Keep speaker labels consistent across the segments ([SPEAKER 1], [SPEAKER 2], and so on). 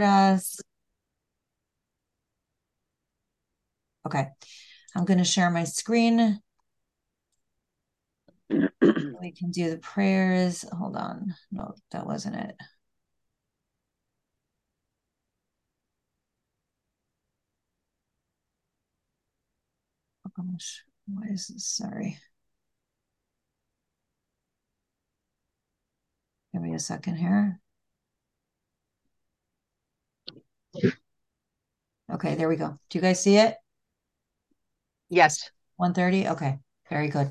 [SPEAKER 1] us. Okay, I'm going to share my screen. we can do the prayers. Hold on. No, that wasn't it. Oh gosh, why is this? Sorry. Give me a second here. Okay, there we go. Do you guys see it?
[SPEAKER 2] Yes.
[SPEAKER 1] 130? Okay, very good.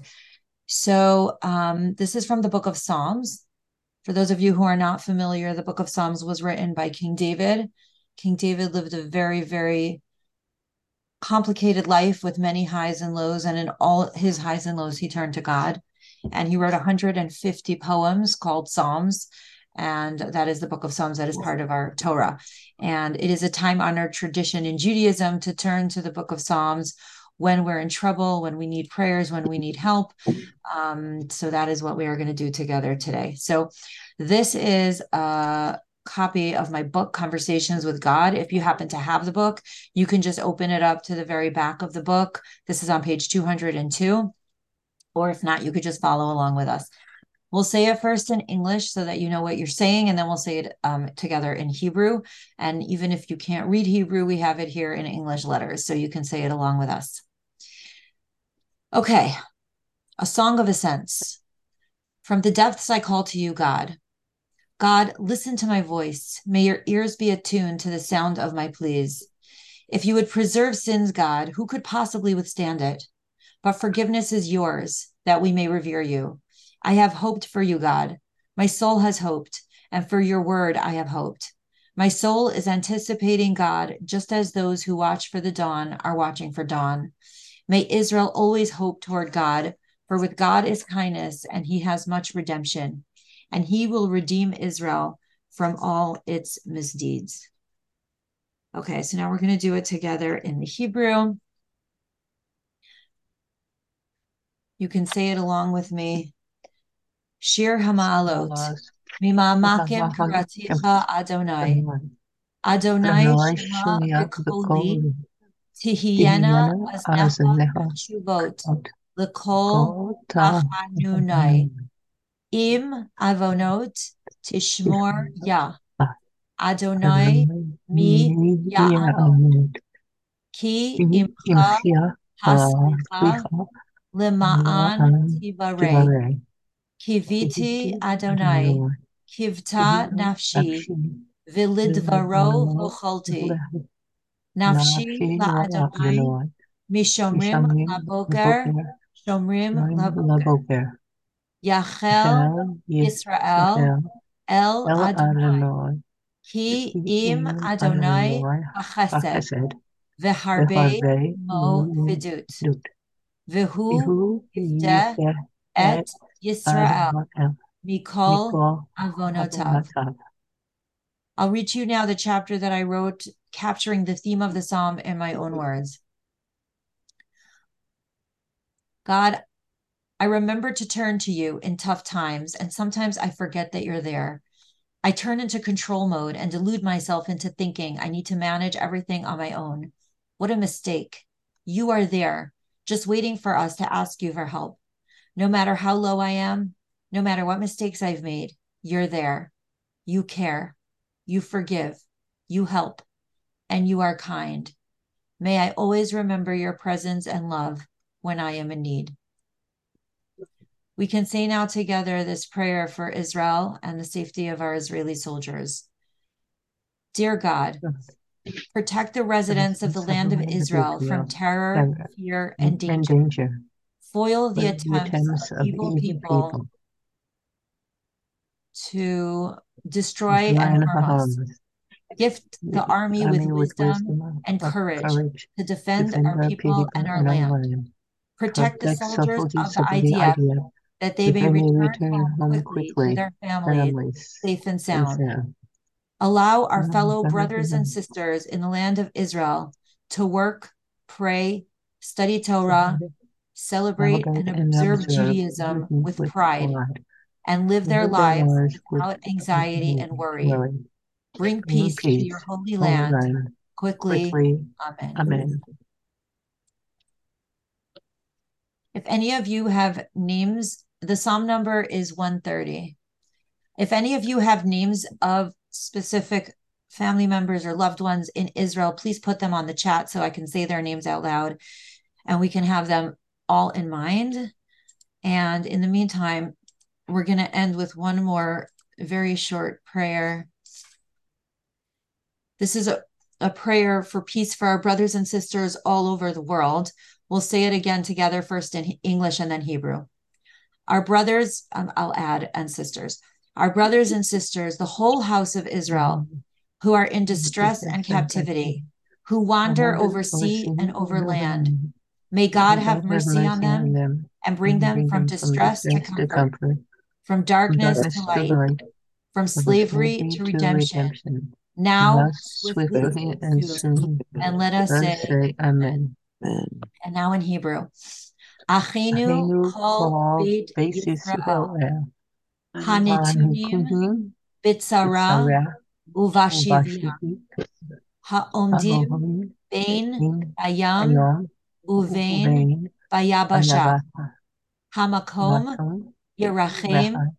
[SPEAKER 1] So um, this is from the book of Psalms. For those of you who are not familiar, the book of Psalms was written by King David. King David lived a very, very complicated life with many highs and lows. And in all his highs and lows, he turned to God. And he wrote 150 poems called Psalms. And that is the book of Psalms that is part of our Torah. And it is a time honored tradition in Judaism to turn to the book of Psalms when we're in trouble, when we need prayers, when we need help. Um, so that is what we are going to do together today. So this is a copy of my book, Conversations with God. If you happen to have the book, you can just open it up to the very back of the book. This is on page 202. Or if not, you could just follow along with us. We'll say it first in English so that you know what you're saying, and then we'll say it um, together in Hebrew. And even if you can't read Hebrew, we have it here in English letters, so you can say it along with us. Okay, a song of ascents. From the depths I call to you, God. God, listen to my voice. May your ears be attuned to the sound of my pleas. If you would preserve sins, God, who could possibly withstand it? But forgiveness is yours, that we may revere you. I have hoped for you, God. My soul has hoped, and for your word I have hoped. My soul is anticipating God, just as those who watch for the dawn are watching for dawn. May Israel always hope toward God, for with God is kindness, and he has much redemption, and he will redeem Israel from all its misdeeds. Okay, so now we're going to do it together in the Hebrew. You can say it along with me. Shir Hamaalot. Mima'amakim karaticha Adonai. Adonai Shema B'koli. Tihiyena Aznecha Shuvot. L'kol Tachanunai. Im Avonot Tishmor Ya. Adonai Mi Ya'anot. Ki Imcha Haslicha Lema'an Tivarei. Kiviti Adonai, Kivta Nafshi, Vilidvaro Hocholti, Nafshi La Adonai, Mishomrim Laboker, Shomrim Laboker, Yachel Israel, El Adonai, Ki Im Adonai Hachesed, Veharbe Mo Vidut, Vihu Yivdeh Et Yisrael, Mikol Avonotav. I'll read to you now the chapter that I wrote, capturing the theme of the psalm in my own words. God, I remember to turn to you in tough times, and sometimes I forget that you're there. I turn into control mode and delude myself into thinking I need to manage everything on my own. What a mistake. You are there, just waiting for us to ask you for help. No matter how low I am, no matter what mistakes I've made, you're there. You care. You forgive. You help. And you are kind. May I always remember your presence and love when I am in need. We can say now together this prayer for Israel and the safety of our Israeli soldiers. Dear God, protect the residents of the land of Israel from terror, fear, and danger. Foil the attempts of evil people to destroy and harm us. Gift the army with wisdom and courage to defend our people and our land. Protect the soldiers of the IDF that they may return home quickly to their families safe and sound. Allow our fellow brothers and sisters in the land of Israel to work, pray, study Torah, celebrate and observe Judaism with pride, and live their lives without anxiety and worry. Bring peace, to your holy land, quickly. Amen.
[SPEAKER 3] Amen.
[SPEAKER 1] If any of you have names, the psalm number is 130. If any of you have names of specific family members or loved ones in Israel, please put them on the chat so I can say their names out loud and we can have them all in mind. And in the meantime, we're going to end with one more very short prayer. This is a, a prayer for peace for our brothers and sisters all over the world. We'll say it again together, first in English and then Hebrew. Our brothers, um, I'll add, and sisters, our brothers and sisters, the whole house of Israel, who are in distress and captivity, who wander over sea and over land. May God have mercy on them and bring them from distress to comfort, from darkness to light, from slavery to redemption. Now, swiftly and soon, and let us say,
[SPEAKER 3] Amen.
[SPEAKER 1] and now in Hebrew. Achinu
[SPEAKER 3] Achenu
[SPEAKER 1] kol
[SPEAKER 3] kol
[SPEAKER 1] beit
[SPEAKER 3] beit
[SPEAKER 1] Yisrael,
[SPEAKER 3] Yisrael,
[SPEAKER 1] hanitunim bitzara
[SPEAKER 3] Sarah,
[SPEAKER 1] uvashivia, haomdim bein
[SPEAKER 3] In,
[SPEAKER 1] bayam
[SPEAKER 3] Ayom,
[SPEAKER 1] uvein
[SPEAKER 3] Uvein,
[SPEAKER 1] bayabasha, hamakom
[SPEAKER 3] Makom,
[SPEAKER 1] yerachem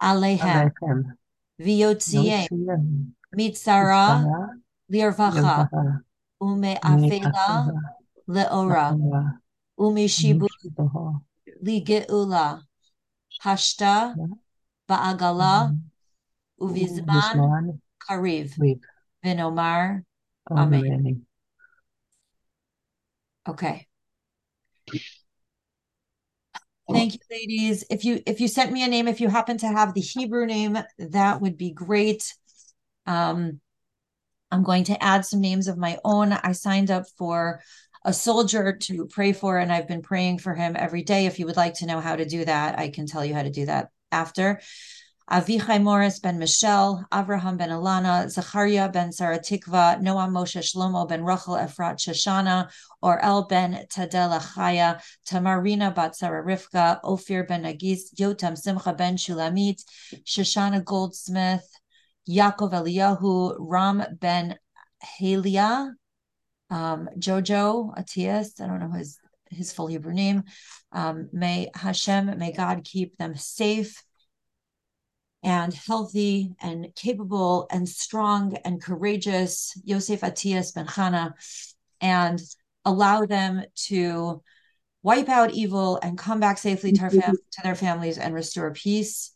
[SPEAKER 1] alehem, viotziem mitzara lirvacha, ume'afela
[SPEAKER 3] Me'afela,
[SPEAKER 1] leora, umishibu ligeula, hashta ba'agala uvizman kariv Amen.
[SPEAKER 3] Amen.
[SPEAKER 1] Okay. Thank you, ladies. If you if you sent me a name, if you happen to have the Hebrew name, that would be great. Um, I'm going to add some names of my own. I signed up for a soldier to pray for, and I've been praying for him every day. If you would like to know how to do that, I can tell you how to do that after. Avichai Morris ben Michelle, Avraham ben Alana, Zachariah ben Saratikva, Noah Moshe Shlomo ben Rachel Efrat Shoshana, or El ben Tadela Chaya, Tamarina bat Sarah Rivka, Ophir ben Agis, Yotam Simcha ben Shulamit, Shoshana Goldsmith, Yaakov Eliyahu, Ram ben Halia, um, Jojo Atias, I don't know his his full Hebrew name. Um, may Hashem, may God keep them safe and healthy and capable and strong and courageous, Yosef Atias Ben Chana, and allow them to wipe out evil and come back safely to, fam- to their families and restore peace.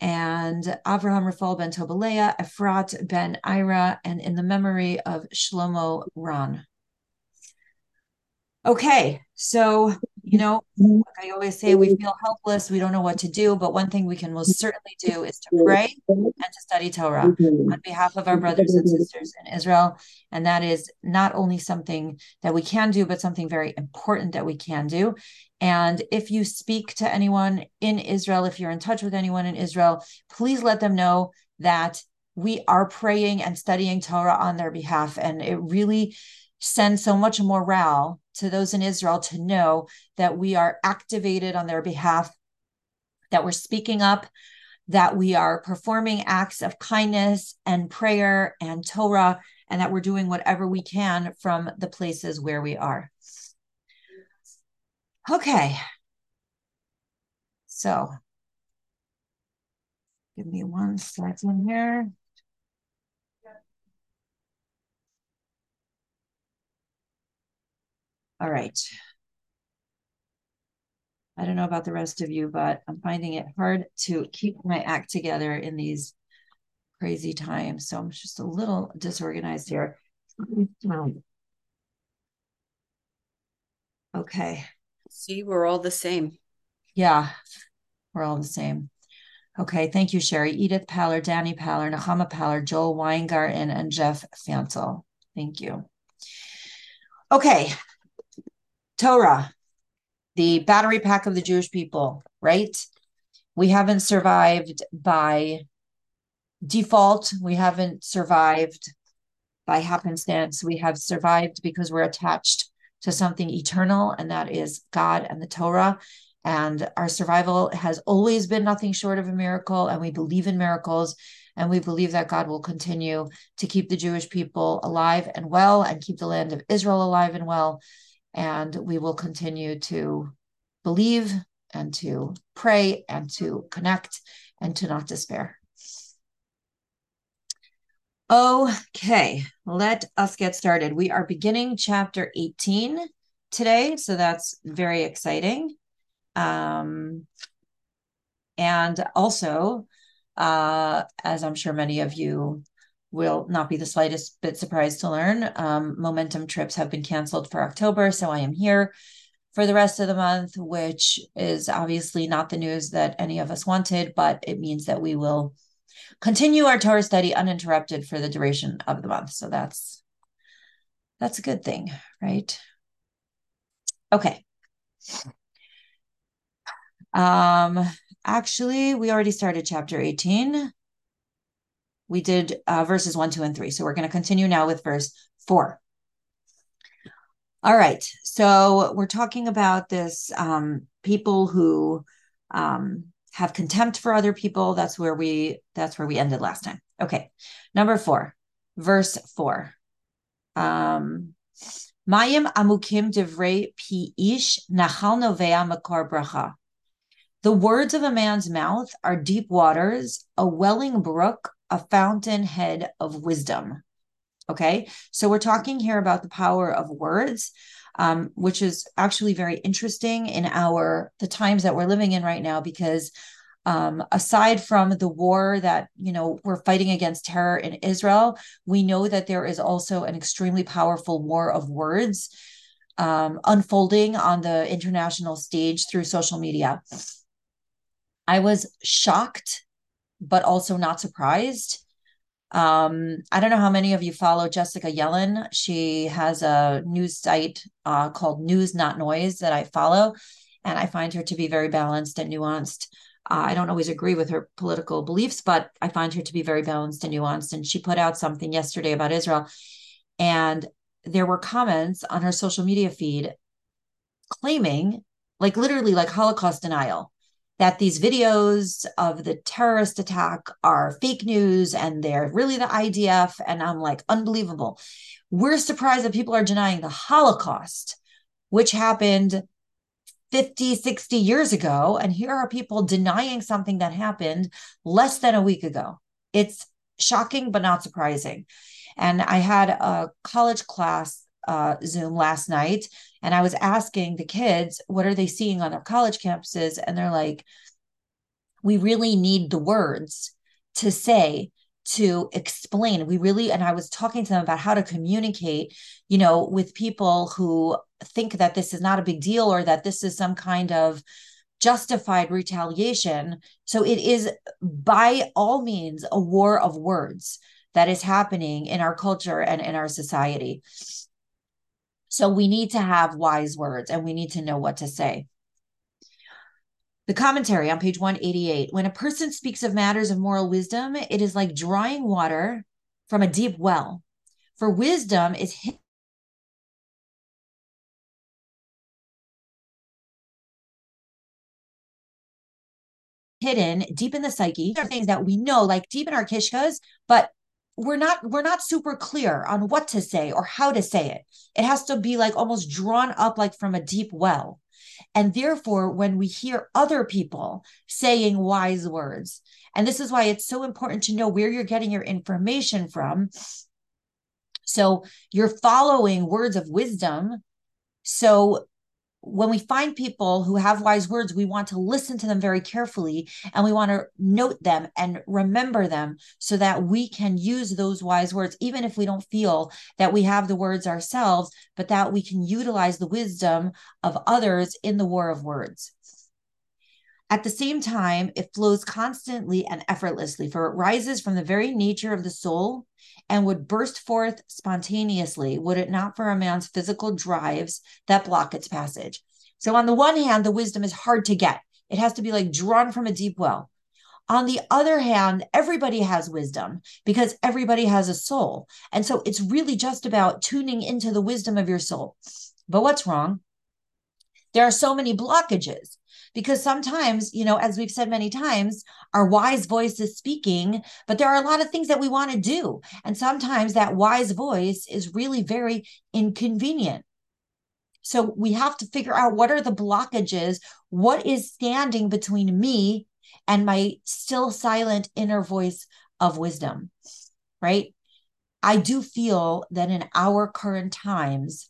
[SPEAKER 1] And Avraham Rafal ben Tobalea, Efrat ben Ira, and in the memory of Shlomo Ron. Okay, so you know, like I always say, we feel helpless, we don't know what to do, but one thing we can most certainly do is to pray and to study Torah mm-hmm. on behalf of our brothers and sisters in Israel. And that is not only something that we can do, but something very important that we can do. And if you speak to anyone in Israel, if you're in touch with anyone in Israel, please let them know that we are praying and studying Torah on their behalf. And it really sends so much morale to those in Israel to know that we are activated on their behalf, that we're speaking up, that we are performing acts of kindness and prayer and Torah, and that we're doing whatever we can from the places where we are. Okay. So, give me one second here. All right. I don't know about the rest of you, but I'm finding it hard to keep my act together in these crazy times. So I'm just a little disorganized here. Okay.
[SPEAKER 2] See, we're all the same.
[SPEAKER 1] Yeah, we're all the same. Okay, thank you, Sherry. Edith Paller, Danny Paller, Nahama Paller, Joel Weingarten, and Jeff Fantel. Thank you. Okay, Torah, the battery pack of the Jewish people, right? We haven't survived by default. We haven't survived by happenstance. We have survived because we're attached to something eternal, and that is God and the Torah. And our survival has always been nothing short of a miracle, and we believe in miracles. And we believe that God will continue to keep the Jewish people alive and well and keep the land of Israel alive and well. And we will continue to believe and to pray and to connect and to not despair. Okay, let us get started. We are beginning chapter 18 today, so that's very exciting. Um, and also, uh, as I'm sure many of you will not be the slightest bit surprised to learn, um, momentum trips have been canceled for October. So I am here for the rest of the month, which is obviously not the news that any of us wanted, but it means that we will continue our Torah study uninterrupted for the duration of the month. So that's that's a good thing, right? Okay. Um actually we already started chapter 18. We did uh, verses 1, 2 and 3. So we're going to continue now with verse 4. All right. So we're talking about this um, people who um, have contempt for other people. That's where we that's where we ended last time. Okay. Number four, verse four. Um Mayim amukim divrei pi'ish nachal novea makor bracha. The words of a man's mouth are deep waters, a welling brook, a fountainhead of wisdom. Okay, so we're talking here about the power of words, um, which is actually very interesting in our the times that we're living in right now because um, aside from the war that you know we're fighting against terror in Israel, we know that there is also an extremely powerful war of words um, unfolding on the international stage through social media. I was shocked, but also not surprised um, I don't know how many of you follow Jessica Yellin. She has a news site uh, called News Not Noise that I follow, and I find her to be very balanced and nuanced. Uh, I don't always agree with her political beliefs, but I find her to be very balanced and nuanced. And she put out something yesterday about Israel, and there were comments on her social media feed claiming, like literally, like Holocaust denial that these videos of the terrorist attack are fake news and they're really the IDF. And I'm like, unbelievable. We're surprised that people are denying the Holocaust, which happened 50, 60 years ago. And here are people denying something that happened less than a week ago. It's shocking, but not surprising. And I had a college class uh, Zoom last night, and I was asking the kids, what are they seeing on their college campuses? And they're like, we really need the words to say to explain. We really and i was talking to them about how to communicate you know with people who think that this is not a big deal or that this is some kind of justified retaliation. So it is by all means a war of words that is happening in our culture and in our society so we need to have wise words and we need to know what to say. The commentary on page 188 when a person speaks of matters of moral wisdom, it is like drawing water from a deep well. For wisdom is hidden deep in the psyche. There are things that we know, like deep in our kishkas, but we're not we're not super clear on what to say or how to say it. It has to be like almost drawn up like from a deep well. And therefore when we hear other people saying wise words and this is why it's so important to know where you're getting your information from. So you're following words of wisdom. So when we find people who have wise words, we want to listen to them very carefully and we want to note them and remember them so that we can use those wise words, even if we don't feel that we have the words ourselves, but that we can utilize the wisdom of others in the war of words. At the same time, it flows constantly and effortlessly, for it rises from the very nature of the soul and would burst forth spontaneously, would it not for a man's physical drives that block its passage. So, on the one hand, the wisdom is hard to get, it has to be like drawn from a deep well. On the other hand, everybody has wisdom because everybody has a soul. And so it's really just about tuning into the wisdom of your soul. But what's wrong? There are so many blockages because sometimes, you know, as we've said many times, our wise voice is speaking, but there are a lot of things that we want to do. And sometimes that wise voice is really very inconvenient. So we have to figure out what are the blockages, what is standing between me and my still silent inner voice of wisdom, right? I do feel that in our current times,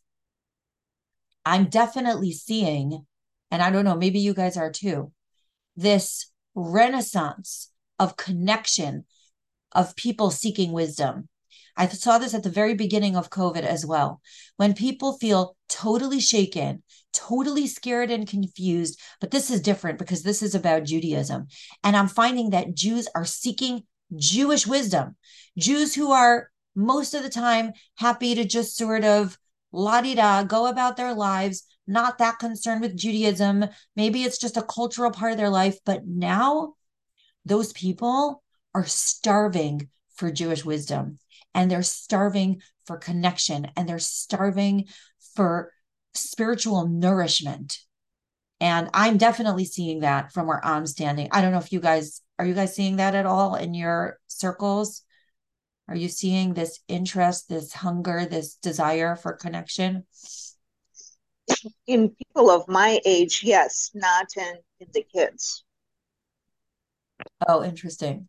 [SPEAKER 1] I'm definitely seeing, and I don't know, maybe you guys are too, this renaissance of connection of people seeking wisdom. I saw this at the very beginning of COVID as well. When people feel totally shaken, totally scared and confused, but this is different because this is about Judaism. And I'm finding that Jews are seeking Jewish wisdom. Jews who are most of the time happy to just sort of la di da, go about their lives, not that concerned with Judaism. Maybe it's just a cultural part of their life. But now those people are starving for Jewish wisdom and they're starving for connection and they're starving for spiritual nourishment. And I'm definitely seeing that from where I'm standing. I don't know if you guys are you guys seeing that at all in your circles? Are you seeing this interest, this hunger, this desire for connection?
[SPEAKER 3] In people of my age, yes, not in, in the kids.
[SPEAKER 1] Oh, interesting.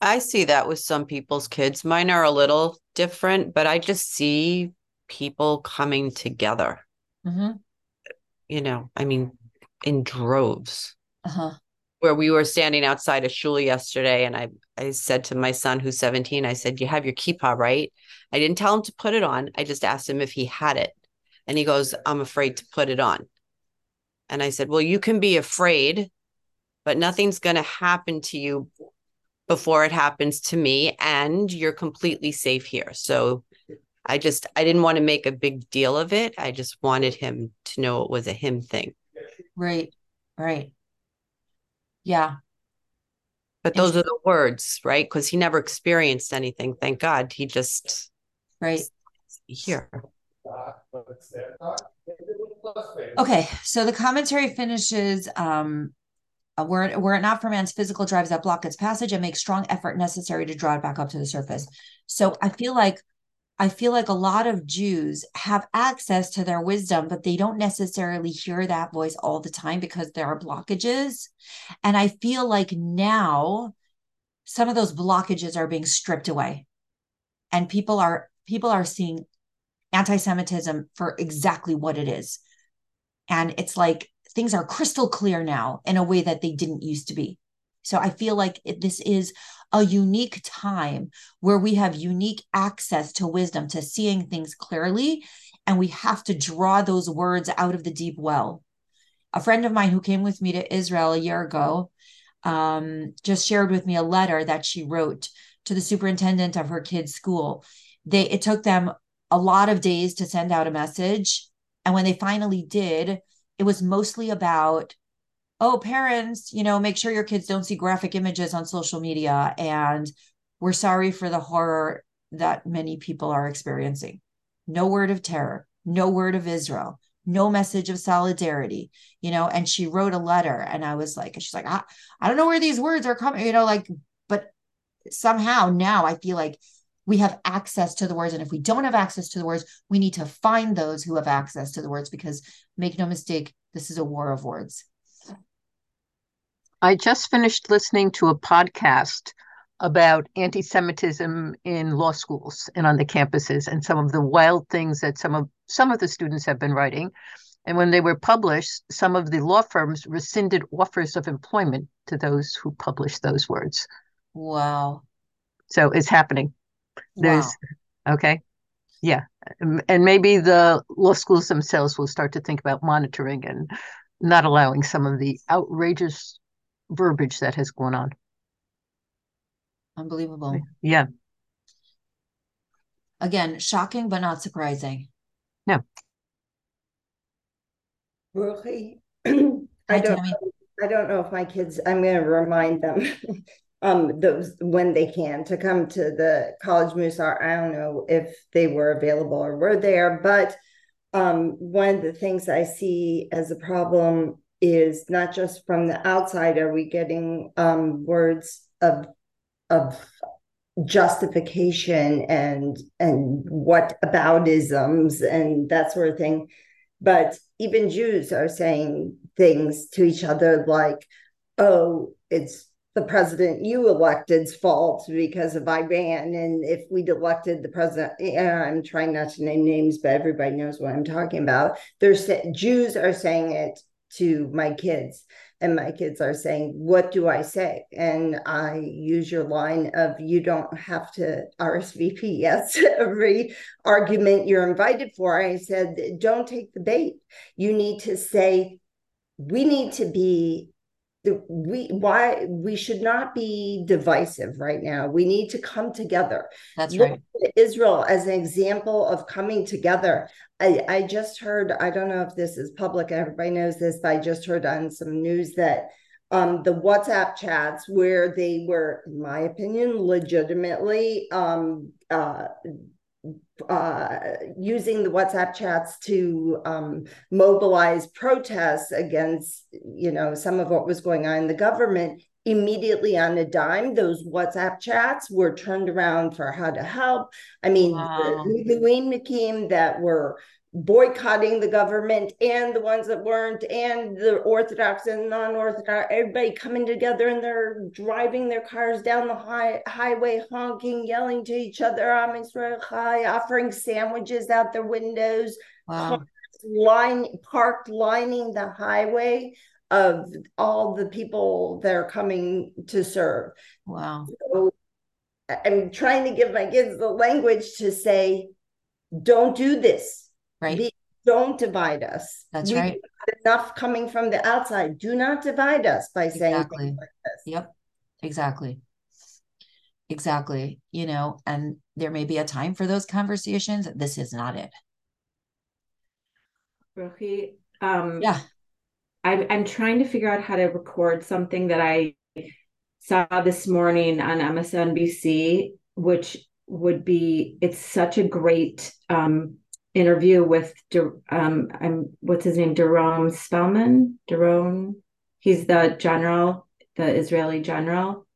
[SPEAKER 2] I see that with some people's kids. Mine are a little different, but I just see people coming together. Mm-hmm. You know, I mean, in droves. Uh-huh where we were standing outside a shul yesterday and I, I said to my son who's 17, I said, You have your kippah, right? I didn't tell him to put it on. I just asked him if he had it. And he goes, I'm afraid to put it on. And I said, Well, you can be afraid, but nothing's going to happen to you before it happens to me. And you're completely safe here. So I just, I didn't want to make a big deal of it. I just wanted him to know it was a him thing.
[SPEAKER 1] Right. Right. Yeah.
[SPEAKER 2] But those are the words, right? Because he never experienced anything. Thank God. He just
[SPEAKER 1] right
[SPEAKER 2] here.
[SPEAKER 1] Okay, so the commentary finishes um uh, were were it not for man's physical drives that block its passage and make strong effort necessary to draw it back up to the surface. So I feel like I feel like a lot of Jews have access to their wisdom, but they don't necessarily hear that voice all the time because there are blockages. And I feel like now some of those blockages are being stripped away. And people are people are seeing anti-Semitism for exactly what it is. And it's like things are crystal clear now in a way that they didn't used to be. So I feel like this is a unique time where we have unique access to wisdom, to seeing things clearly, and we have to draw those words out of the deep well. A friend of mine who came with me to Israel a year ago um, just shared with me a letter that she wrote to the superintendent of her kids' school. They it took them a lot of days to send out a message, and when they finally did, it was mostly about oh parents you know make sure your kids don't see graphic images on social media. And we're sorry for the horror that many people are experiencing. No word of terror no word of israel no message of solidarity you know. And she wrote a letter and i was like she's like I, I don't know where these words are coming you know like but somehow now i feel like we have access to the words and if we don't have access to the words we need to find those who have access to the words because make no mistake this is a war of words
[SPEAKER 4] I just finished listening to a podcast about anti Semitism in law schools and on the campuses and some of the wild things that some of some of the students have been writing. And when they were published, some of the law firms rescinded offers of employment to those who published those words.
[SPEAKER 1] Wow.
[SPEAKER 4] So it's happening. There's wow. okay. Yeah. And maybe the law schools themselves will start to think about monitoring and not allowing some of the outrageous verbiage that has gone on.
[SPEAKER 1] Unbelievable.
[SPEAKER 4] Yeah.
[SPEAKER 1] Again, shocking but not surprising.
[SPEAKER 4] No.
[SPEAKER 5] Really, I don't. I don't know if my kids. I'm going to remind them, um, those when they can to come to the college Musar. I don't know if they were available or were there, but um, one of the things I see as a problem is not just from the outside are we getting um, words of of justification and and what about isms and that sort of thing but even jews are saying things to each other like oh it's the president you elected's fault because of iran. And if we'd elected the president i'm trying not to name names but everybody knows what i'm talking about. There's jews are saying it to my kids and my kids are saying what do i say? And i use your line of you don't have to rsvp yes every argument you're invited for i said don't take the bait. You need to say we need to be we why we should not be divisive right now. We need to come together.
[SPEAKER 1] That's Look right.
[SPEAKER 5] israel as an example of coming together. I, I just heard i don't know if this is public everybody knows this but i just heard on some news that um, the whatsapp chats where they were in my opinion legitimately um, uh, uh, using the WhatsApp chats to um, mobilize protests against, you know, some of what was going on in the government. Immediately on a dime, those WhatsApp chats were turned around for how to help. I mean, wow. the that were boycotting the government and the ones that weren't and the orthodox and non-orthodox everybody coming together and they're driving their cars down the high, highway honking yelling to each other offering sandwiches out their windows wow. line parked lining the highway of all the people that are coming to serve.
[SPEAKER 1] Wow.
[SPEAKER 5] So i'm trying to give my kids the language to say don't do this
[SPEAKER 1] Right.
[SPEAKER 5] don't divide us.
[SPEAKER 1] That's we right.
[SPEAKER 5] Enough coming from the outside. Do not divide us by saying exactly. like this.
[SPEAKER 1] Yep. Exactly. Exactly. You know, and there may be a time for those conversations. This is not it.
[SPEAKER 6] Rohi, um,
[SPEAKER 1] yeah.
[SPEAKER 6] I'm, I'm trying to figure out how to record something that I saw this morning on MSNBC, which would be, it's such a great um, interview with um I'm what's his name? Jerome Spellman? Jerome he's the general the Israeli general.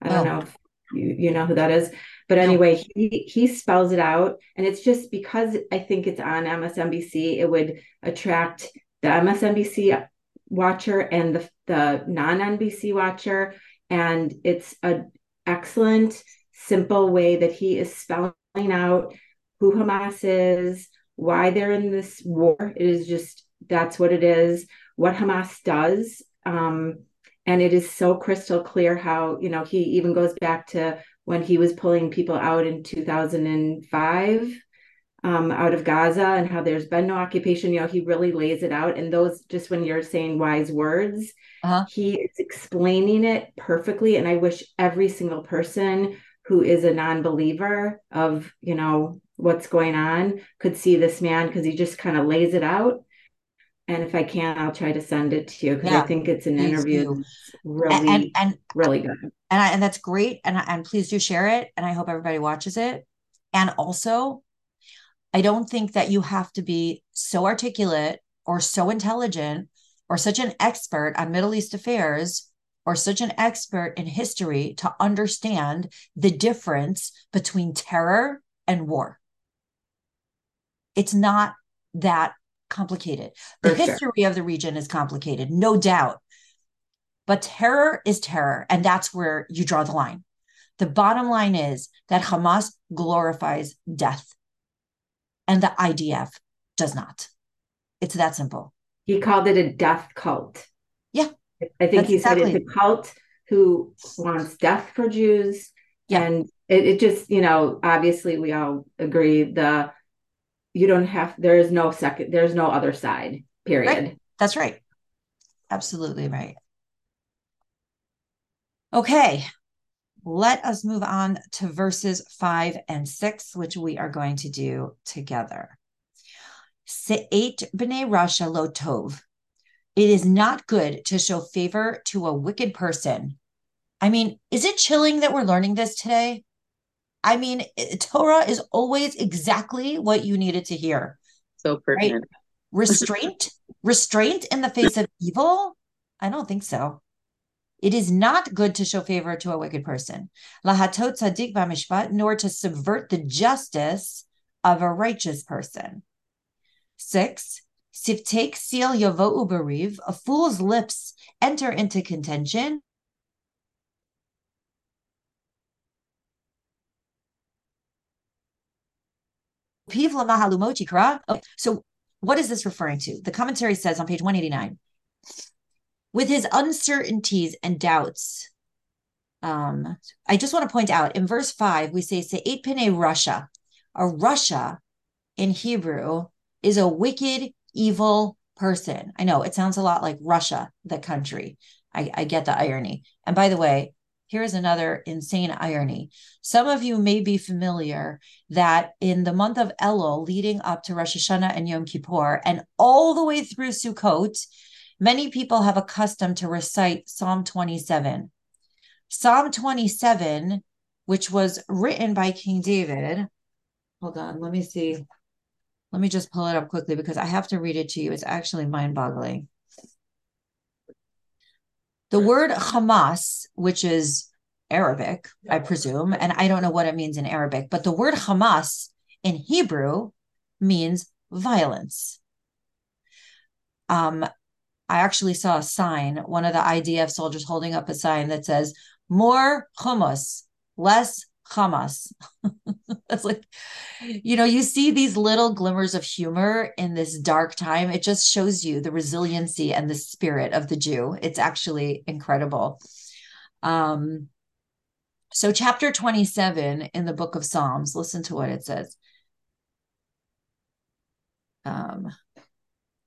[SPEAKER 6] I don't oh. know if you, you know who that is. But anyway he he spells it out and it's just because I think it's on MSNBC it would attract the MSNBC watcher and the the non-NBC watcher and it's a excellent simple way that he is spelling out who Hamas is, why they're in this war. It is just that's what it is, what Hamas does. Um, and it is so crystal clear how, you know, he even goes back to when he was pulling people out in 2005 um, out of Gaza and how there's been no occupation. You know, he really lays it out. And those, just when you're saying wise words, uh-huh. he is explaining it perfectly. And I wish every single person who is a non-believer of you know what's going on could see this man because he just kind of lays it out. And if i can i'll try to send it to you because yeah, i think it's an interview really and, and, and, really good.
[SPEAKER 1] And I, and that's great and and please do share it and i hope everybody watches it. And also i don't think that you have to be so articulate or so intelligent or such an expert on middle east affairs or such an expert in history to understand the difference between terror and war. It's not that complicated. The history of the region is complicated, no doubt. But terror is terror, and that's where you draw the line. The bottom line is that Hamas glorifies death, and the IDF does not. It's that simple.
[SPEAKER 6] He called it a death cult.
[SPEAKER 1] Yeah.
[SPEAKER 6] I think he exactly. said it's a cult who wants death for Jews. Yeah. And it, it just, you know, obviously we all agree the you don't have there is no second there's no other side, period.
[SPEAKER 1] Right. That's right. Absolutely right. Okay. Let us move on to verses five and six, which we are going to do together. Se'et b'nei rasha lo tov. It is not good to show favor to a wicked person. I mean, is it chilling that we're learning this today? I mean, Torah is always exactly what you needed to hear.
[SPEAKER 6] So pertinent. Right?
[SPEAKER 1] Restraint, restraint in the face of evil? I don't think so. It is not good to show favor to a wicked person, lahatot tzadik b'mishpat, nor to subvert the justice of a righteous person. Six, siftek seal yovo uberiv, a fool's lips enter into contention. So, what is this referring to? The commentary says on page 189 with his uncertainties and doubts. Um, I just want to point out in verse 5, we say, Se'et pene rasha. A rasha in Hebrew is a wicked, evil person. I know it sounds a lot like Russia, the country. I, I get the irony. And by the way, here's another insane irony. Some of you may be familiar that in the month of Elul, leading up to Rosh Hashanah and Yom Kippur, and all the way through Sukkot, many people have a custom to recite Psalm 27. Psalm 27, which was written by King David. Hold on, let me see. Let me just pull it up quickly because I have to read it to you. It's actually mind boggling. The word Hamas, which is Arabic, I presume, and I don't know what it means in Arabic, but the word Hamas in Hebrew means violence. Um, I actually saw a sign, one of the IDF soldiers holding up a sign that says, more hummus, less Hamas. That's like, you know, you see these little glimmers of humor in this dark time. It just shows you the resiliency and the spirit of the Jew. It's actually incredible. Um, so, chapter 27 in the book of Psalms, listen to what it says. Um,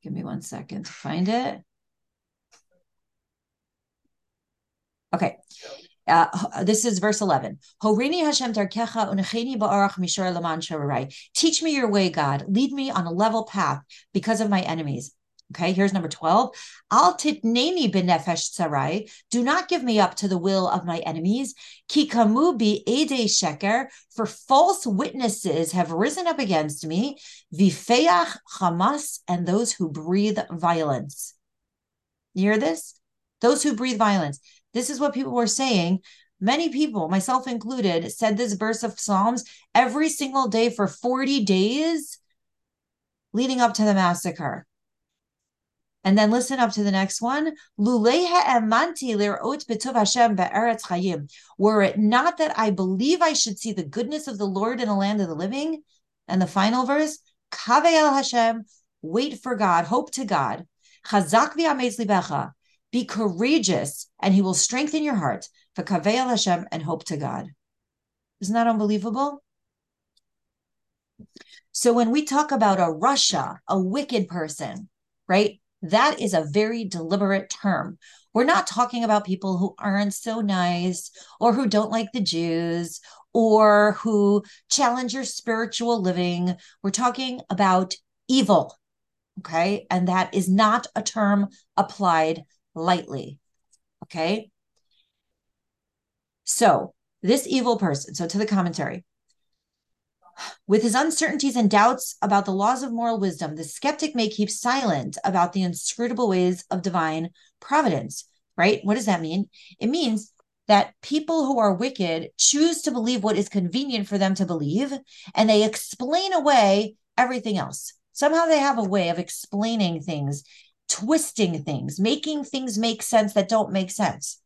[SPEAKER 1] give me one second to find it. Okay. Uh, this is verse 11. Teach me your way, God. Lead me on a level path because of my enemies. Okay, here's number 12. Al titneni benefesh tsarai. Do not give me up to the will of my enemies. Ki kamu bi ede sheker. For false witnesses have risen up against me. Vifeach Hamas and those who breathe violence. You hear this? Those who breathe violence. This is what people were saying. Many people, myself included, said this verse of Psalms every single day for 40 days leading up to the massacre. And then listen up to the next one. Were it not that I believe I should see the goodness of the Lord in the land of the living. And the final verse, Kave el Hashem, wait for God, hope to God. Chazak libecha, be courageous, and he will strengthen your heart. For Kaveil Hashem and hope to God. Isn't that unbelievable? So when we talk about a rasha, a wicked person, right? That is a very deliberate term. We're not talking about people who aren't so nice or who don't like the Jews or who challenge your spiritual living. We're talking about evil. Okay. And that is not a term applied lightly. Okay. So, this evil person, so to the commentary, with his uncertainties and doubts about the laws of moral wisdom, the skeptic may keep silent about the inscrutable ways of divine providence, right? What does that mean? It means that people who are wicked choose to believe what is convenient for them to believe, and they explain away everything else. Somehow they have a way of explaining things twisting things, making things make sense that don't make sense.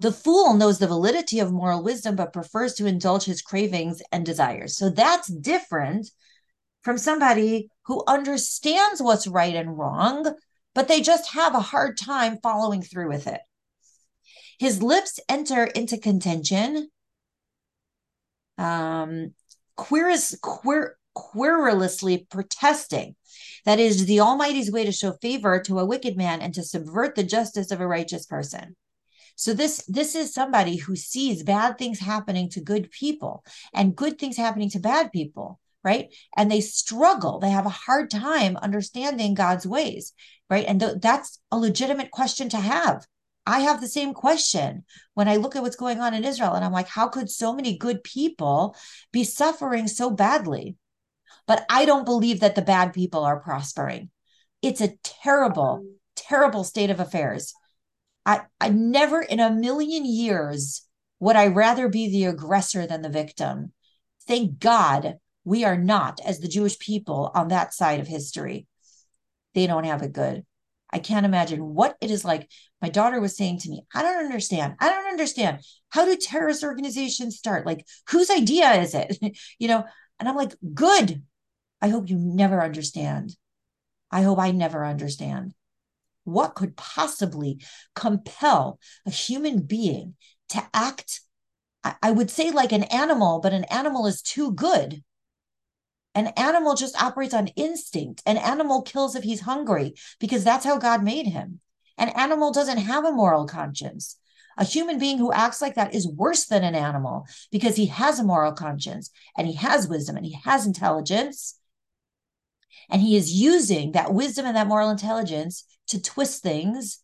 [SPEAKER 1] The fool knows the validity of moral wisdom, but prefers to indulge his cravings and desires. So that's different from somebody who understands what's right and wrong, but they just have a hard time following through with it. His lips enter into contention. Um, queer is queer, querulously protesting that is the Almighty's way to show favor to a wicked man and to subvert the justice of a righteous person. So this this is somebody who sees bad things happening to good people and good things happening to bad people, right? And they struggle. They have a hard time understanding God's ways, right? And th- that's a legitimate question to have. I have the same question when I look at what's going on in Israel and I'm like how could so many good people be suffering so badly? But I don't believe that the bad people are prospering. It's a terrible, mm. terrible state of affairs. I, I never in a million years would I rather be the aggressor than the victim. Thank God we are not, as the Jewish people, on that side of history. They don't have it good. I can't imagine what it is like. My daughter was saying to me, I don't understand. I don't understand. How do terrorist organizations start? Like, whose idea is it? you know, and I'm like, good. I hope you never understand. I hope I never understand. What could possibly compel a human being to act, I would say like an animal, but an animal is too good. An animal just operates on instinct. An animal kills if he's hungry because that's how God made him. An animal doesn't have a moral conscience. A human being who acts like that is worse than an animal because he has a moral conscience and he has wisdom and he has intelligence. And he is using that wisdom and that moral intelligence to twist things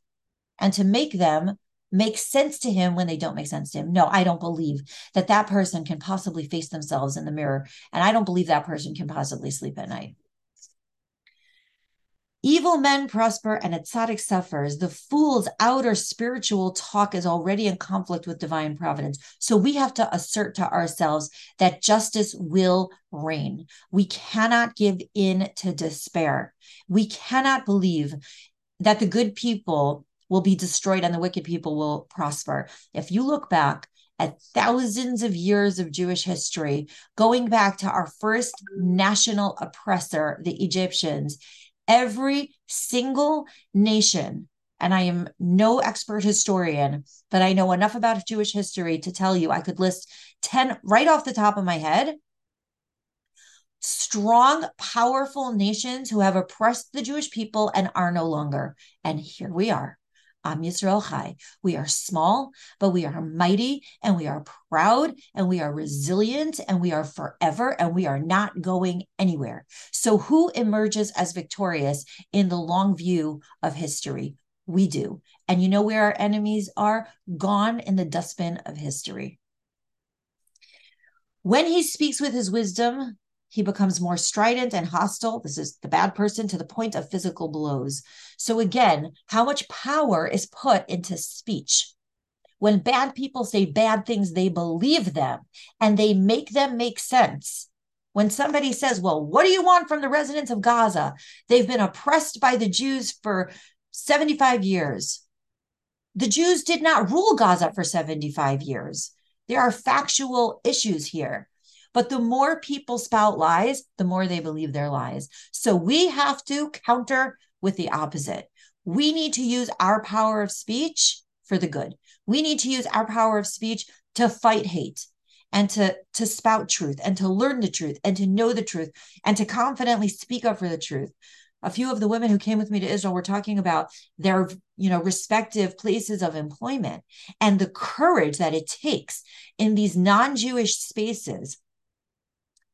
[SPEAKER 1] and to make them make sense to him when they don't make sense to him. No, I don't believe that that person can possibly face themselves in the mirror. And I don't believe that person can possibly sleep at night. Evil men prosper and a tzaddik suffers. The fool's outer spiritual talk is already in conflict with divine providence. So we have to assert to ourselves that justice will reign. We cannot give in to despair. We cannot believe that the good people will be destroyed and the wicked people will prosper. If you look back at thousands of years of Jewish history, going back to our first national oppressor, the Egyptians, every single nation, and I am no expert historian, but I know enough about Jewish history to tell you I could list 10 right off the top of my head strong, powerful nations who have oppressed the Jewish people and are no longer. And here we are. Am Yisrael Chai. We are small, but we are mighty and we are proud and we are resilient and we are forever and we are not going anywhere. So, who emerges as victorious in the long view of history? We do. And you know where our enemies are? Gone in the dustbin of history. When he speaks with his wisdom, he becomes more strident and hostile. This is the bad person to the point of physical blows. So, again, how much power is put into speech? When bad people say bad things, they believe them and they make them make sense. When somebody says, Well, what do you want from the residents of Gaza? They've been oppressed by the Jews for 75 years. The Jews did not rule Gaza for 75 years. There are factual issues here. But the more people spout lies, the more they believe their lies. So we have to counter with the opposite. We need to use our power of speech for the good. We need to use our power of speech to fight hate and to to spout truth and to learn the truth and to know the truth and to confidently speak up for the truth a few of the women who came with me to Israel were talking about their you know respective places of employment and the courage that it takes in these non-Jewish spaces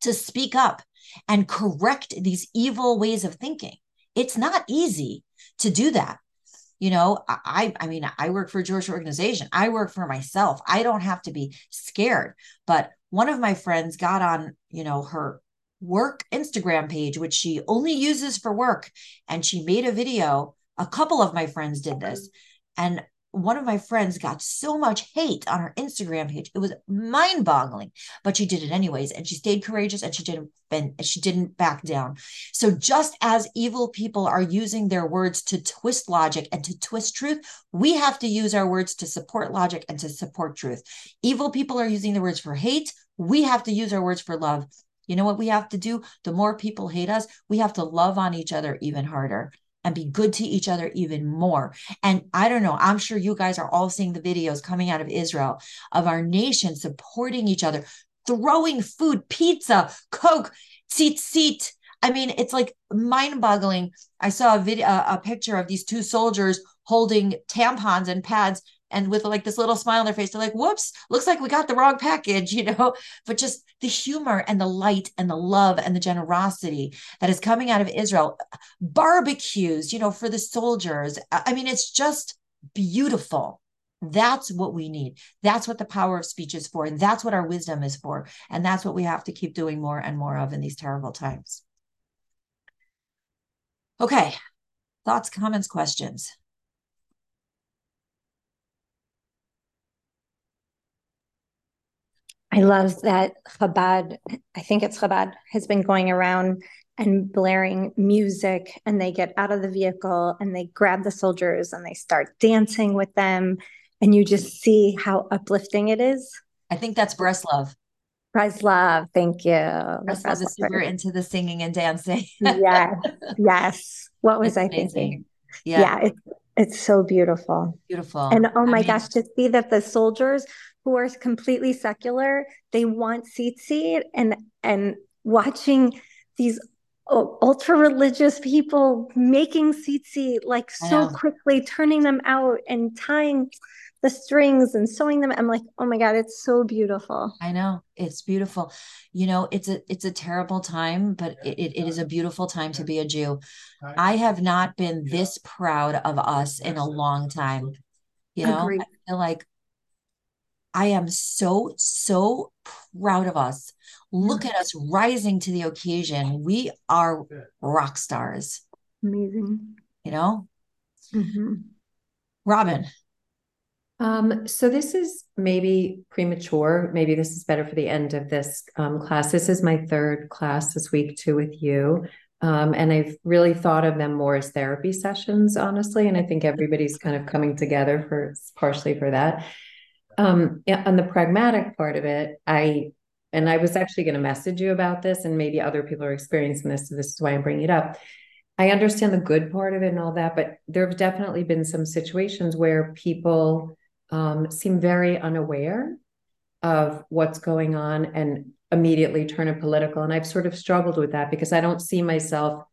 [SPEAKER 1] to speak up and correct these evil ways of thinking. It's not easy to do that. You know, I I mean, I work for a Jewish organization. I work for myself. I don't have to be scared. But one of my friends got on, you know, her work Instagram page, which she only uses for work, and she made a video. A couple of my friends did this. And one of my friends got so much hate on her Instagram page. It was mind boggling, but she did it anyways. And she stayed courageous and she didn't and she didn't back down. So just as evil people are using their words to twist logic and to twist truth, we have to use our words to support logic and to support truth. Evil people are using the words for hate. We have to use our words for love. You know what we have to do? The more people hate us, we have to love on each other even harder and be good to each other even more. And I don't know, I'm sure you guys are all seeing the videos coming out of Israel of our nation supporting each other, throwing food, pizza, Coke, tzitzit. I mean, it's like mind boggling. I saw a video, uh, a picture of these two soldiers holding tampons and pads and with like this little smile on their face they're like whoops looks like we got the wrong package you know but just the humor and the light and the love and the generosity that is coming out of israel barbecues you know for the soldiers i mean it's just beautiful That's what we need. That's what the power of speech is for. And that's what our wisdom is for. And that's what we have to keep doing more and more of in these terrible times. Okay. Thoughts, comments, questions?
[SPEAKER 7] I love that Chabad, I think it's Chabad, has been going around and blaring music, and they get out of the vehicle and they grab the soldiers and they start dancing with them. And you just see how uplifting it is.
[SPEAKER 1] I think that's Breslov.
[SPEAKER 7] Breslov, thank you.
[SPEAKER 1] Breslov is super into the singing and dancing.
[SPEAKER 7] yes, yes. What was I thinking? Yeah, yeah it, it's so beautiful.
[SPEAKER 1] Beautiful.
[SPEAKER 7] And oh my I mean, gosh, to see that the soldiers who are completely secular, they want tzitzit and and watching these ultra religious people making tzitzit like so quickly, turning them out and tying the strings and sewing them. I'm like, oh my God, it's so beautiful.
[SPEAKER 1] I know. It's beautiful. You know, it's a it's a terrible time, but it, it is a beautiful time to be a Jew. I have not been this proud of us in a long time. You know, Agreed. I feel like I am so, so proud of us. Look at us rising to the occasion. We are rock stars.
[SPEAKER 7] Amazing.
[SPEAKER 1] You know? Mm-hmm. Robin,
[SPEAKER 8] um, so this is maybe premature. Maybe this is better for the end of this um, class. This is my third class this week too with you. Um, and I've really thought of them more as therapy sessions, honestly. And I think everybody's kind of coming together for partially for that. Um, on the pragmatic part of it, I and I was actually going to message you about this, and maybe other people are experiencing this. So this is why I'm bringing it up. I understand the good part of it and all that, but there have definitely been some situations where people um, seem very unaware of what's going on and immediately turn it political. And I've sort of struggled with that because I don't see myself,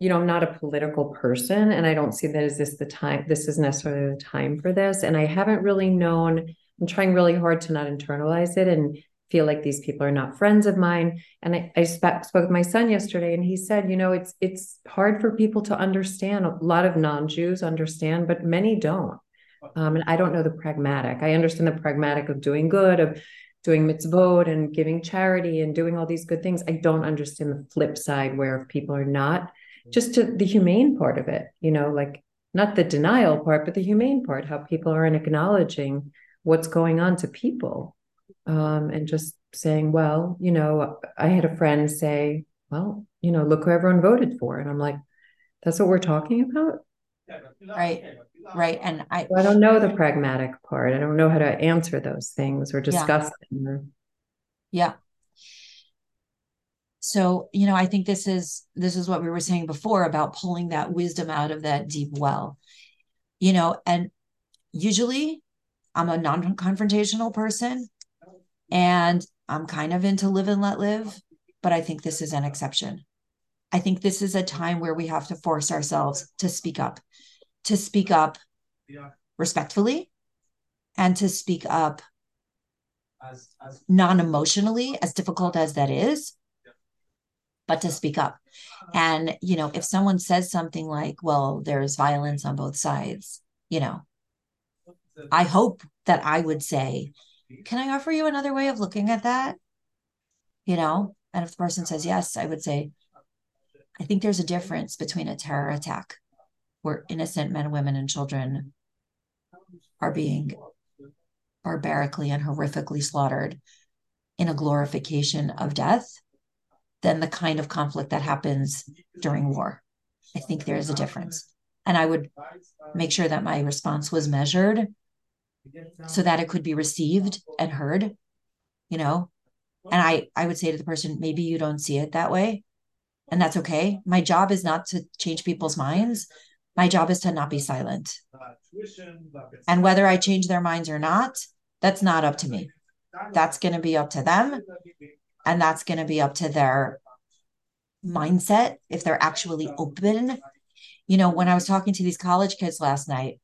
[SPEAKER 8] you know, I'm not a political person and I don't see that this the time, this is necessarily the time for this. And I haven't really known, I'm trying really hard to not internalize it and feel like these people are not friends of mine. And I, I spoke with my son yesterday and he said, you know, it's it's hard for people to understand. A lot of non-Jews understand, but many don't. Um, and I don't know the pragmatic. I understand the pragmatic of doing good, of doing mitzvot and giving charity and doing all these good things. I don't understand the flip side where people are not just to the humane part of it, you know, like not the denial part, but the humane part, how people aren't acknowledging what's going on to people. Um, and just saying, well, you know, I had a friend say, well, you know, look who everyone voted for. And I'm like, that's what we're talking about.
[SPEAKER 1] Right right and i
[SPEAKER 8] i don't know the pragmatic part i don't know how to answer those things or discuss yeah. them
[SPEAKER 1] yeah so you know i think this is this is what we were saying before about pulling that wisdom out of that deep well you know and usually i'm a non-confrontational person and i'm kind of into live and let live but i think this is an exception i think this is a time where we have to force ourselves to speak up to speak up respectfully and to speak up non emotionally, as difficult as that is, but to speak up. And, you know, if someone says something like, well, there's violence on both sides, you know, I hope that I would say, can I offer you another way of looking at that? You know, and if the person says yes, I would say, I think there's a difference between a terror attack where innocent men, women, and children are being barbarically and horrifically slaughtered in a glorification of death than the kind of conflict that happens during war. I think there is a difference. And I would make sure that my response was measured so that it could be received and heard, you know. And I I would say to the person, maybe you don't see it that way. And that's okay. My job is not to change people's minds. My job is to not be silent. And whether I change their minds or not, that's not up to me. That's going to be up to them. And that's going to be up to their mindset if they're actually open. You know, when I was talking to these college kids last night,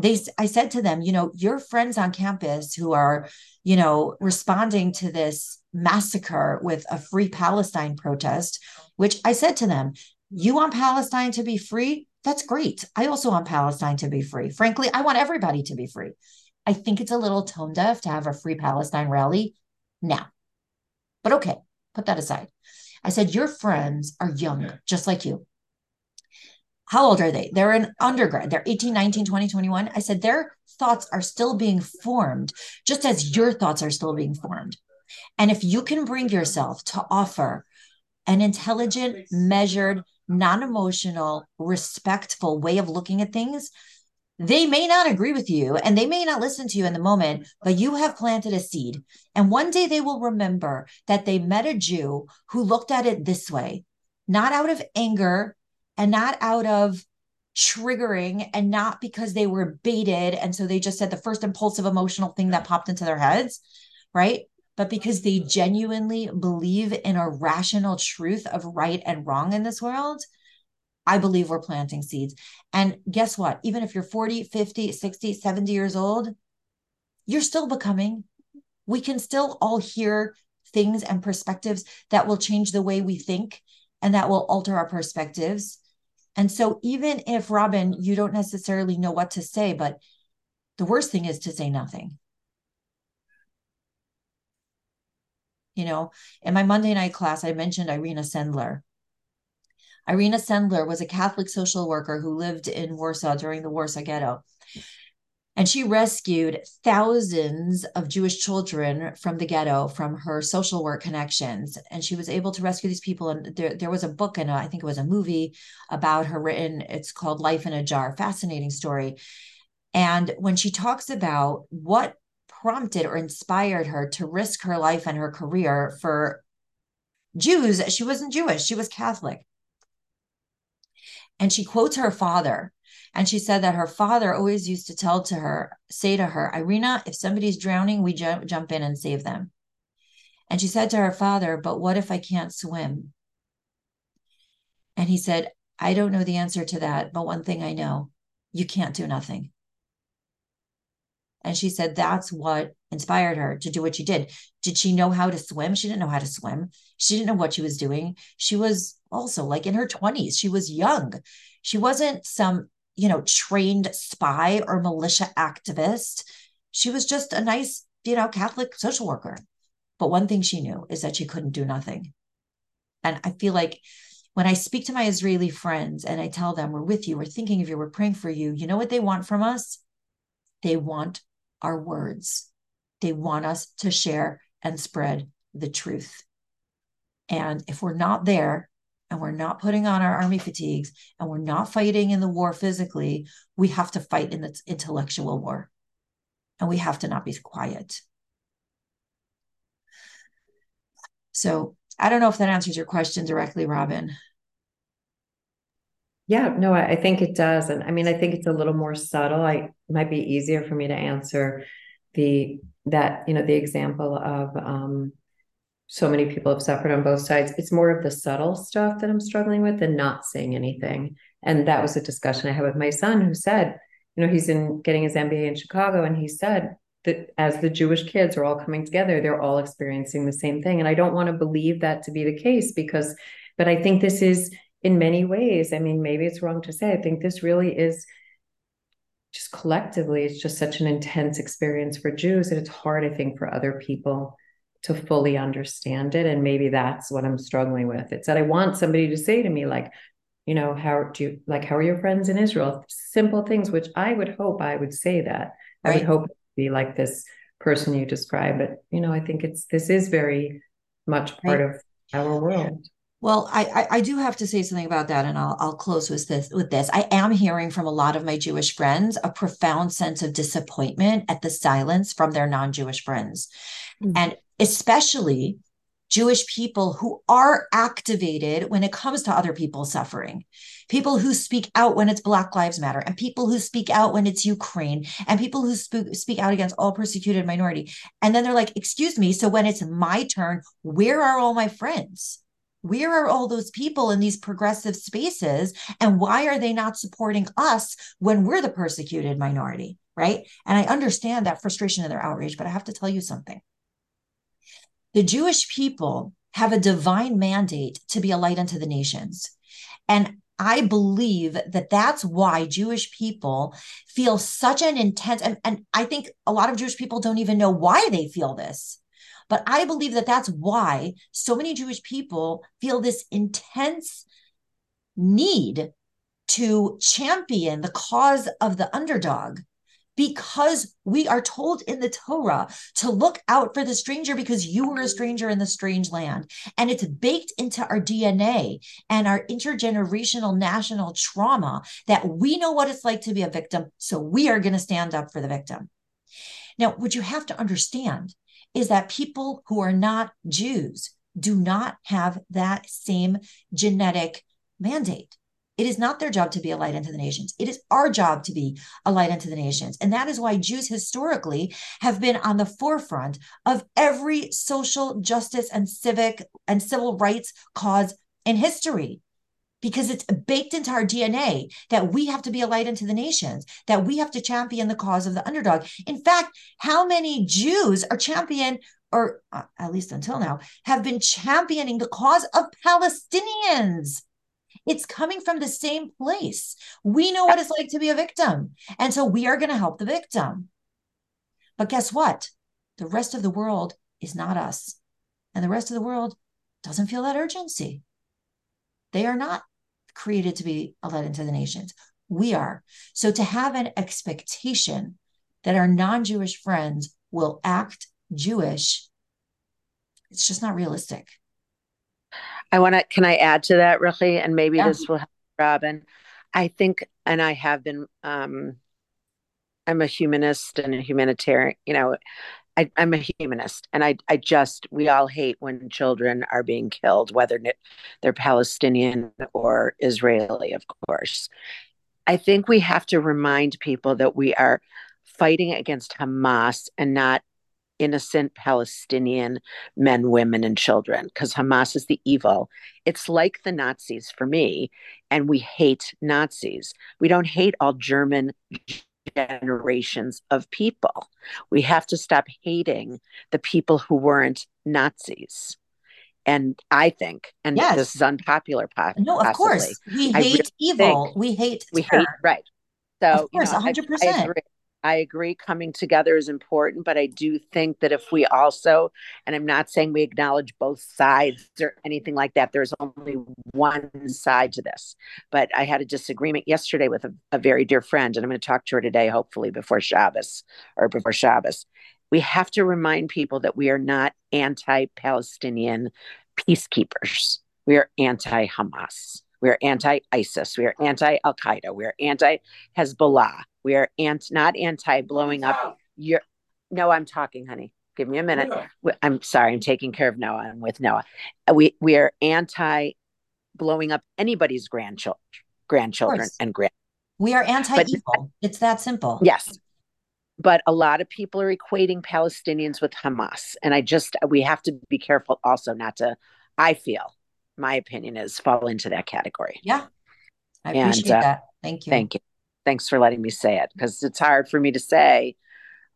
[SPEAKER 1] they I said to them, you know, your friends on campus who are, you know, responding to this massacre with a free Palestine protest, which I said to them, you want Palestine to be free? That's great. I also want Palestine to be free. Frankly, I want everybody to be free. I think it's a little tone deaf to have a free Palestine rally now. But okay, put that aside. I said, Your friends are young, just like you. How old are they? They're in undergrad. They're 18, 19, 20, 21. I said, Their thoughts are still being formed, just as your thoughts are still being formed. And if you can bring yourself to offer an intelligent, measured, non emotional, respectful way of looking at things, they may not agree with you and they may not listen to you in the moment, but you have planted a seed. And one day they will remember that they met a Jew who looked at it this way, not out of anger and not out of triggering and not because they were baited. And so they just said the first impulsive emotional thing that popped into their heads, right? but because they genuinely believe in a rational truth of right and wrong in this world, I believe we're planting seeds. And guess what? Even if you're 40, 50, 60, 70 years old, you're still becoming. We can still all hear things and perspectives that will change the way we think and that will alter our perspectives. And so, even if, Robin, you don't necessarily know what to say, but the worst thing is to say nothing. You know, in my Monday night class, I mentioned Irena Sendler. Irena Sendler was a Catholic social worker who lived in Warsaw during the Warsaw Ghetto. And she rescued thousands of Jewish children from the ghetto from her social work connections. And she was able to rescue these people. And there, there was a book and I think it was a movie about her written. It's called Life in a Jar. Fascinating story. And when she talks about what prompted or inspired her to risk her life and her career for Jews. She wasn't Jewish, she was Catholic. And she quotes her father. And she said that her father always used to tell to her, say to her, Irena, if somebody's drowning, we jump, jump in and save them. And she said to her father, But what if I can't swim? And he said, I don't know the answer to that, but one thing I know you can't do nothing. And she said that's what inspired her to do what she did. Did she know how to swim? She didn't know how to swim. She didn't know what she was doing. She was also like in her 20s. She was young. She wasn't some, you know, trained spy or militia activist. She was just a nice, you know, Catholic social worker. But one thing she knew is that she couldn't do nothing. And I feel like when I speak to my Israeli friends and I tell them, we're with you, we're thinking of you, we're praying for you, you know what they want from us? They want our words. They want us to share and spread the truth. And if we're not there and we're not putting on our army fatigues and we're not fighting in the war physically, we have to fight in the intellectual war. And we have to not be quiet. So I don't know if that answers your question directly, Robin.
[SPEAKER 8] Yeah, no, I, think it does. And I mean, I think it's a little more subtle. I it might be easier for me to answer the that, you know, the example of um so many people have suffered on both sides. It's more of the subtle stuff that I'm struggling with than not saying anything. And that was a discussion I had with my son who said, you know, he's in getting his MBA in Chicago, and he said that as the Jewish kids are all coming together, they're all experiencing the same thing. And I don't want to believe that to be the case because, but I think this is in many ways. I mean, maybe it's wrong to say. I think this really is just collectively, it's just such an intense experience for Jews And it's hard, I think, for other people to fully understand it. And maybe that's what I'm struggling with. It's that I want somebody to say to me, like, you know, how do you like, how are your friends in Israel? Simple things, which I would hope I would say that. Right. I would hope be like this person you describe. But, you know, I think it's, this is very much part right. of our world.
[SPEAKER 1] Well, I, I do have to say something about that, and I'll I'll close with this with this. I am hearing from a lot of my Jewish friends a profound sense of disappointment at the silence from their non-Jewish friends, mm-hmm. and especially Jewish people who are activated when it comes to other people suffering, people who speak out when it's Black Lives Matter, and people who speak out when it's Ukraine, and people who speak, speak out against all persecuted minority. And then they're like, "Excuse me, so when it's my turn, where are all my friends?" Where are all those people in these progressive spaces and why are they not supporting us when we're the persecuted minority right? And i understand that frustration and their outrage but i have to tell you something. The jewish people have a divine mandate to be a light unto the nations. And I believe that that's why Jewish people feel such an intense, and, and I think a lot of Jewish people don't even know why they feel this. But I believe that that's why so many Jewish people feel this intense need to champion the cause of the underdog because we are told in the Torah to look out for the stranger because you were a mm-hmm. stranger in the strange land. And it's baked into our DNA and our intergenerational national trauma that we know what it's like to be a victim. So we are going to stand up for the victim. Now, what you have to understand is that people who are not Jews do not have that same genetic mandate. It is not their job to be a light unto the nations. It is our job to be a light unto the nations. And that is why Jews historically have been on the forefront of every social justice and civic and civil rights cause in history because it's baked into our DNA that we have to be a light unto the nations, that we have to champion the cause of the underdog. In fact, how many Jews are champion, or uh, at least until now, have been championing the cause of Palestinians? It's coming from the same place. We know what it's like to be a victim. And so we are going to help the victim. But guess what? The rest of the world is not us. And the rest of the world doesn't feel that urgency. They are not created to be a light into the nations. We are. So to have an expectation that our non Jewish friends will act Jewish, it's just not realistic.
[SPEAKER 9] I want to, can I add to that, really? And maybe yeah. this will help Robin. I think, and I have been, um, I'm a humanist and a humanitarian, you know, I, am a humanist and I, I just, we all hate when children are being killed, whether they're Palestinian or Israeli, of course. I think we have to remind people that we are fighting against Hamas and not innocent Palestinian men, women, and children because Hamas is the evil. It's like the Nazis for me, and we hate Nazis. We don't hate all German generations of people. We have to stop hating the people who weren't Nazis. And I think, and yes. this is unpopular.
[SPEAKER 1] no, of course, we hate really evil. We hate.
[SPEAKER 9] We hate right. So,
[SPEAKER 1] of course, hundred you know, percent.
[SPEAKER 9] I agree coming together is important, but I do think that if we also, and I'm not saying we acknowledge both sides or anything like that, there's only one side to this. But I had a disagreement yesterday with a, a very dear friend, and I'm going to talk to her today, hopefully before Shabbos or before Shabbos. We have to remind people that we are not anti Palestinian peacekeepers, we are anti Hamas. We are anti ISIS. We are anti Al Qaeda. We are anti Hezbollah. We are anti, not anti blowing up your. No, I'm talking, honey. Give me a minute. I'm sorry. I'm taking care of Noah. I'm with Noah. Uh, we we are anti blowing up anybody's grandchildren, grandchildren and grand.
[SPEAKER 1] We are anti evil. It's that simple.
[SPEAKER 9] Yes. But a lot of people are equating Palestinians with Hamas. And I just, we have to be careful also not to, I feel, my opinion is fall into that category.
[SPEAKER 1] Yeah. I appreciate uh, that. Thank you.
[SPEAKER 9] Thank you. Thanks for letting me say it because it's hard for me to say.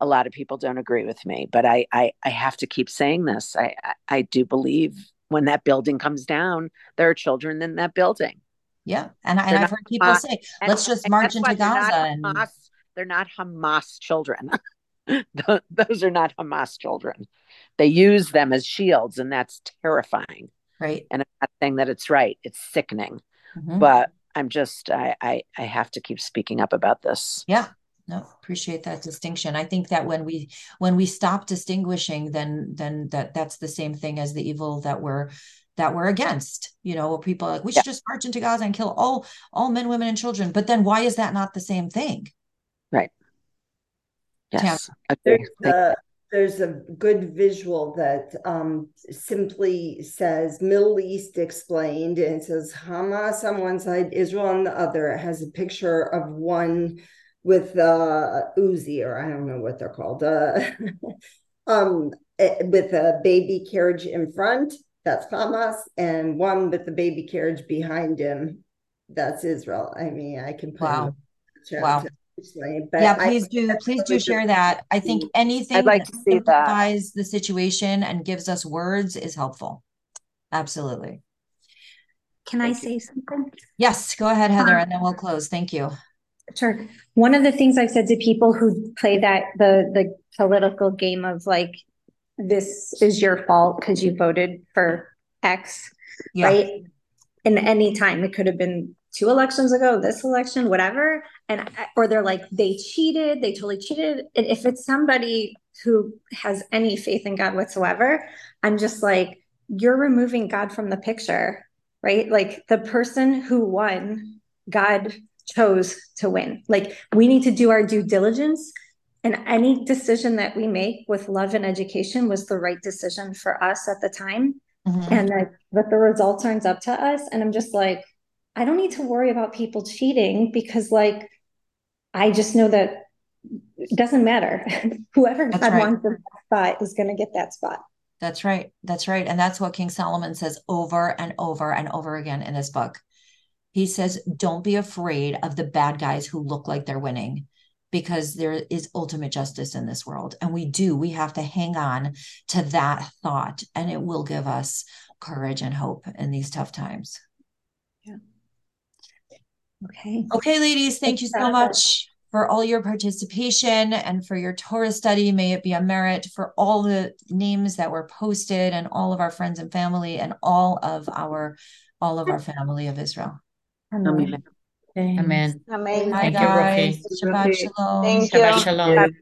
[SPEAKER 9] A lot of people don't agree with me, but I I, I have to keep saying this. I, I, I do believe when that building comes down, there are children in that building.
[SPEAKER 1] Yeah, and, and I've heard people Hamas, say, "Let's just march into Gaza." And...
[SPEAKER 9] Hamas, they're not Hamas children. Those are not Hamas children. They use them as shields, and that's terrifying.
[SPEAKER 1] Right.
[SPEAKER 9] And I'm not saying that it's right. It's sickening. Mm-hmm. But I'm just I, I I have to keep speaking up about this.
[SPEAKER 1] Yeah. No, appreciate that distinction. I think that when we when we stop distinguishing, then then that that's the same thing as the evil that we're that we're against. You know, people like we should yeah. just march into Gaza and kill all all men, women, and children. But then why is that not the same thing?
[SPEAKER 9] Right. Yes.
[SPEAKER 5] There's, uh, there's a good visual that um, simply says Middle East explained, and it says Hamas on one side, Israel on the other. It has a picture of one with uh, Uzi, or I don't know what they're called, uh, um, eh, with a baby carriage in front. That's Hamas, and one with the baby carriage behind him. That's Israel. I mean, I can put
[SPEAKER 1] wow. wow. But yeah, please I, do. Please do share that. I think anything I'd like that to see simplifies the situation and gives us words is helpful. Absolutely.
[SPEAKER 7] can Thank I say something?
[SPEAKER 1] Yes, go ahead, Heather, um, and then we'll close. Thank you.
[SPEAKER 7] Sure. One of the things I've said to people who play that the the political game of like this is your fault because you voted for X, yeah. right? In any time, it could have been two elections ago, this election, whatever, and or they're like they cheated, they totally cheated. And if it's somebody who has any faith in God whatsoever, I'm just like you're removing God from the picture, right? Like the person who won, God chose to win. Like we need to do our due diligence. And any decision that we make with love and education was the right decision for us at the time. Mm-hmm. And that, that the results aren't up to us. And I'm just like, I don't need to worry about people cheating because, like, I just know that it doesn't matter. Whoever God right. wants the spot is going to get that spot.
[SPEAKER 1] That's right. That's right. And that's what King Solomon says over and over and over again in this book. He says, Don't be afraid of the bad guys who look like they're winning because there is ultimate justice in this world. And we do, we have to hang on to that thought, and it will give us courage and hope in these tough times.
[SPEAKER 7] Yeah. Okay.
[SPEAKER 1] Okay, ladies, thank you so much for all your participation and for your Torah study. May it be a merit for all the names that were posted and all of our friends and family and all of our all of our family of Israel.
[SPEAKER 8] Amen.
[SPEAKER 1] Amen.
[SPEAKER 3] Amen.
[SPEAKER 1] Hi, Thank guys. You, Shabbat shalom.
[SPEAKER 3] Thank Shabbat
[SPEAKER 1] you.
[SPEAKER 3] shalom.